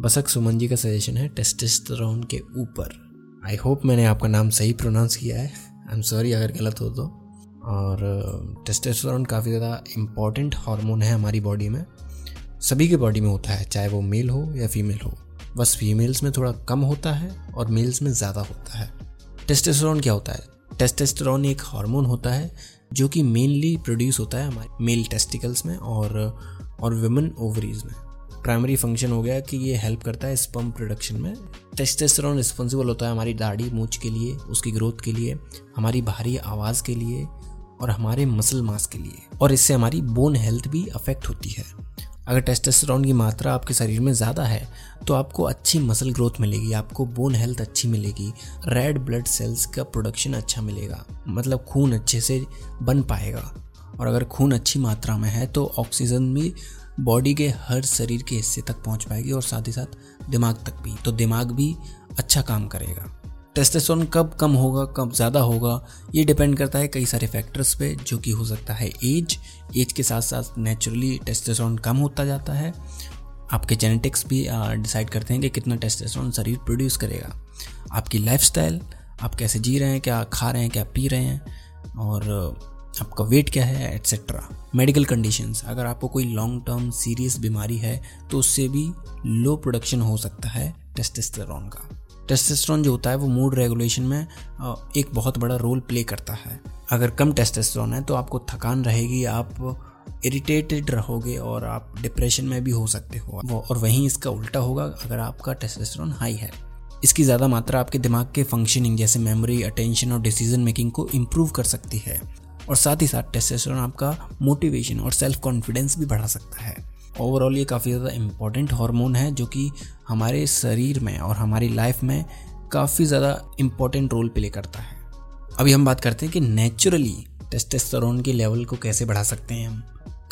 बसक सुमन जी का सजेशन है टेस्टेस्टेरोन के ऊपर। आई होप मैंने आपका नाम सही प्रोनाउंस किया है। आई एम सॉरी अगर गलत हो तो। और टेस्टेस्टेरोन काफ़ी ज़्यादा इंपॉर्टेंट हार्मोन है हमारी बॉडी में। सभी के बॉडी में होता है, चाहे वो मेल हो या फीमेल हो। बस फीमेल्स में थोड़ा कम होता है और मेल्स में ज़्यादा होता है। टेस्टेस्टेरोन क्या होता है? टेस्टेस्टेरोन एक हार्मोन होता है, जो कि मेनली प्रोड्यूस होता है हमारे मेल टेस्टिकल्स में और और वुमेन ओवरीज में। प्राइमरी फ़ंक्शन हो गया कि ये हेल्प करता है स्पम प्रोडक्शन में। टेस्टेस्टेरोन रिस्पॉन्सिबल होता है हमारी दाढ़ी, मूछ के लिए, उसकी ग्रोथ के लिए, हमारी भारी आवाज़ के लिए और हमारे मसल मास के लिए। और इससे हमारी बोन हेल्थ भी अफेक्ट होती है। अगर टेस्टेस्टेरोन की मात्रा आपके शरीर में ज़्यादा है तो आपको अच्छी मसल ग्रोथ मिलेगी, आपको बोन हेल्थ अच्छी मिलेगी रेड ब्लड सेल्स का प्रोडक्शन अच्छा मिलेगा मतलब खून अच्छे से बन पाएगा। और अगर खून अच्छी मात्रा में है तो ऑक्सीजन भी बॉडी के हर शरीर के हिस्से तक पहुँच पाएगी और साथ ही साथ दिमाग तक भी। तो दिमाग भी अच्छा काम करेगा। टेस्टेस्टोन कब कम होगा, कब ज़्यादा होगा, ये डिपेंड करता है कई सारे फैक्टर्स पे, जो कि हो सकता है एज एज के साथ साथ नेचुरली टेस्टेस्टोन कम होता जाता है। आपके जेनेटिक्स भी डिसाइड करते हैं कि कितना टेस्टेस्टोन शरीर प्रोड्यूस करेगा। आपकी लाइफस्टाइल आप कैसे जी रहे हैं, क्या खा रहे हैं, क्या पी रहे हैं, और आपका वेट क्या है एट्सेट्रा मेडिकल कंडीशंस अगर आपको कोई लॉन्ग टर्म सीरियस बीमारी है तो उससे भी लो प्रोडक्शन हो सकता है टेस्टेस्टेरोन का. टेस्टेस्टेरोन जो होता है, वो मूड रेगुलेशन में एक बहुत बड़ा रोल प्ले करता है. अगर कम टेस्टेस्टेरोन है तो आपको थकान रहेगी, आप इरिटेटेड रहोगे और आप डिप्रेशन में भी हो सकते हो. और वहीं इसका उल्टा होगा, अगर आपका टेस्टेस्टेरोन हाई है. इसकी ज़्यादा मात्रा आपके दिमाग के फंक्शनिंग जैसे मेमोरी अटेंशन और डिसीज़न मेकिंग को इम्प्रूव कर सकती है. और साथ ही साथ टेस्टेस्टेरोन आपका मोटिवेशन और सेल्फ कॉन्फिडेंस भी बढ़ा सकता है। ओवरऑल ये काफ़ी ज़्यादा इंपॉर्टेंट हार्मोन है जो कि हमारे शरीर में और हमारी लाइफ में काफ़ी ज़्यादा इंपॉर्टेंट रोल प्ले करता है। अभी हम बात करते हैं कि नेचुरली टेस्टेस्टेरोन के लेवल को कैसे बढ़ा सकते हैं हम।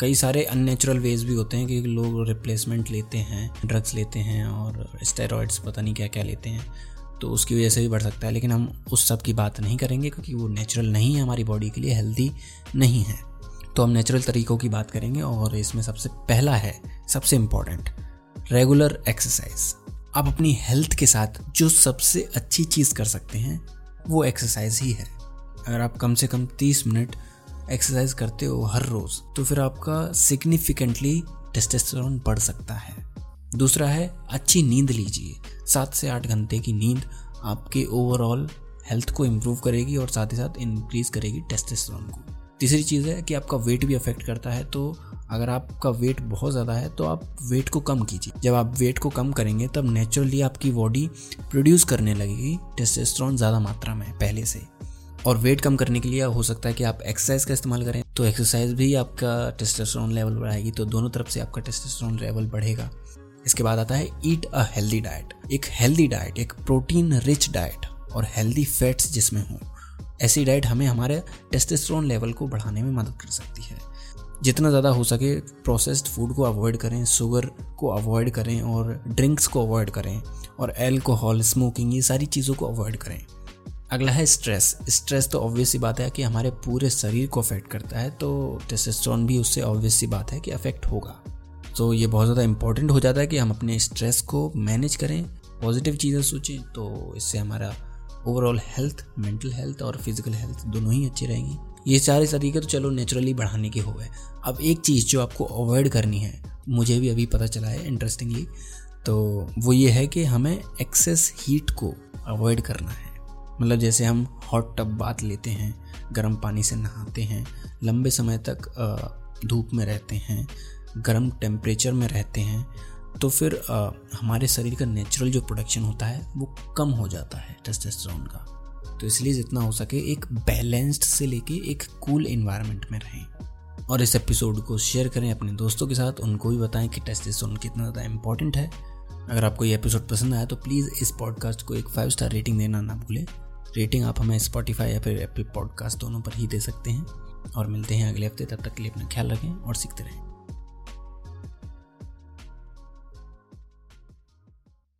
कई सारे अननेचुरल वेज भी होते हैं कि लोग रिप्लेसमेंट लेते हैं ड्रग्स लेते हैं और स्टेरॉइड्स पता नहीं क्या क्या लेते हैं। तो उसकी वजह से भी बढ़ सकता है, लेकिन हम उस सब की बात नहीं करेंगे क्योंकि वो नेचुरल नहीं है, हमारी बॉडी के लिए हेल्दी नहीं है। तो हम नेचुरल तरीक़ों की बात करेंगे और इसमें सबसे पहला है, सबसे इंपॉर्टेंट रेगुलर एक्सरसाइज आप अपनी हेल्थ के साथ जो सबसे अच्छी चीज़ कर सकते हैं, वो एक्सरसाइज ही है। अगर आप कम से कम तीस मिनट एक्सरसाइज करते हो हर रोज़ तो फिर आपका सिग्निफिकेंटली टेस्टेस्टेरोन बढ़ सकता है। दूसरा है, अच्छी नींद लीजिए। सात से आठ घंटे की नींद आपके ओवरऑल हेल्थ को इम्प्रूव करेगी और साथ ही साथ इंक्रीज करेगी टेस्टेस्टेरोन को। तीसरी चीज़ है कि आपका वेट भी अफेक्ट करता है तो अगर आपका वेट बहुत ज़्यादा है तो आप वेट को कम कीजिए। जब आप वेट को कम करेंगे, तब नेचुरली आपकी बॉडी प्रोड्यूस करने लगेगी टेस्टेस्ट्रॉन ज़्यादा मात्रा में पहले से। और वेट कम करने के लिए हो सकता है कि आप एक्सरसाइज का इस्तेमाल करें तो एक्सरसाइज भी आपका टेस्टेस्ट्रॉन लेवल बढ़ाएगी तो दोनों तरफ़ से आपका टेस्टेस्ट्रॉन लेवल बढ़ेगा। इसके बाद आता है ईट अ हेल्दी डाइट एक हेल्दी डाइट एक प्रोटीन रिच डाइट और हेल्दी फैट्स जिसमें हों। ऐसी डाइट हमें हमारे टेस्टेस्ट्रॉन लेवल को बढ़ाने में मदद कर सकती है। जितना ज़्यादा हो सके प्रोसेस्ड फ़ूड को अवॉइड करें शुगर को अवॉइड करें और ड्रिंक्स को अवॉइड करें और एल्कोहल स्मोकिंग ये सारी चीज़ों को अवॉइड करें। अगला है स्ट्रेस स्ट्रेस तो ऑब्वियस सी बात है कि हमारे पूरे शरीर को अफेक्ट करता है तो टेस्टेस्ट्रॉन भी उससे ऑब्वियस सी बात है कि अफेक्ट होगा। तो ये बहुत ज़्यादा इंपॉर्टेंट हो जाता है कि हम अपने स्ट्रेस को मैनेज करें पॉजिटिव चीज़ें सोचें तो इससे हमारा ओवरऑल हेल्थ मेंटल हेल्थ और फ़िज़िकल हेल्थ दोनों ही अच्छी रहेंगी। ये सारे तरीके तो चलो नेचुरली बढ़ाने के हो गए। अब एक चीज़ जो आपको अवॉइड करनी है, मुझे भी अभी पता चला है इंटरेस्टिंगली तो वो ये है कि हमें एक्सेस हीट को अवॉइड करना है। मतलब जैसे हम हॉट टब बात लेते हैं, गर्म पानी से नहाते हैं, लंबे समय तक धूप में रहते हैं गर्म टेम्परेचर में रहते हैं तो फिर आ, हमारे शरीर का नेचुरल जो प्रोडक्शन होता है वो कम हो जाता है टेस्टेस्टेरोन का। तो इसलिए जितना हो सके एक बैलेंस्ड से लेके एक कूल इन्वायरमेंट में रहें। और इस एपिसोड को शेयर करें अपने दोस्तों के साथ उनको भी बताएँ कि टेस्टेस्टेरोन कितना ज़्यादा इंपॉर्टेंट है। अगर आपको ये एपिसोड पसंद आया तो प्लीज़ इस पॉडकास्ट को एक फाइव स्टार रेटिंग देना ना भूलें। रेटिंग आप हमें स्पॉटीफाई या फिर एप्पल पॉडकास्ट दोनों पर ही दे सकते हैं। और मिलते हैं अगले हफ़्ते तब तक के लिए अपना ख्याल रखें और सीखते रहें।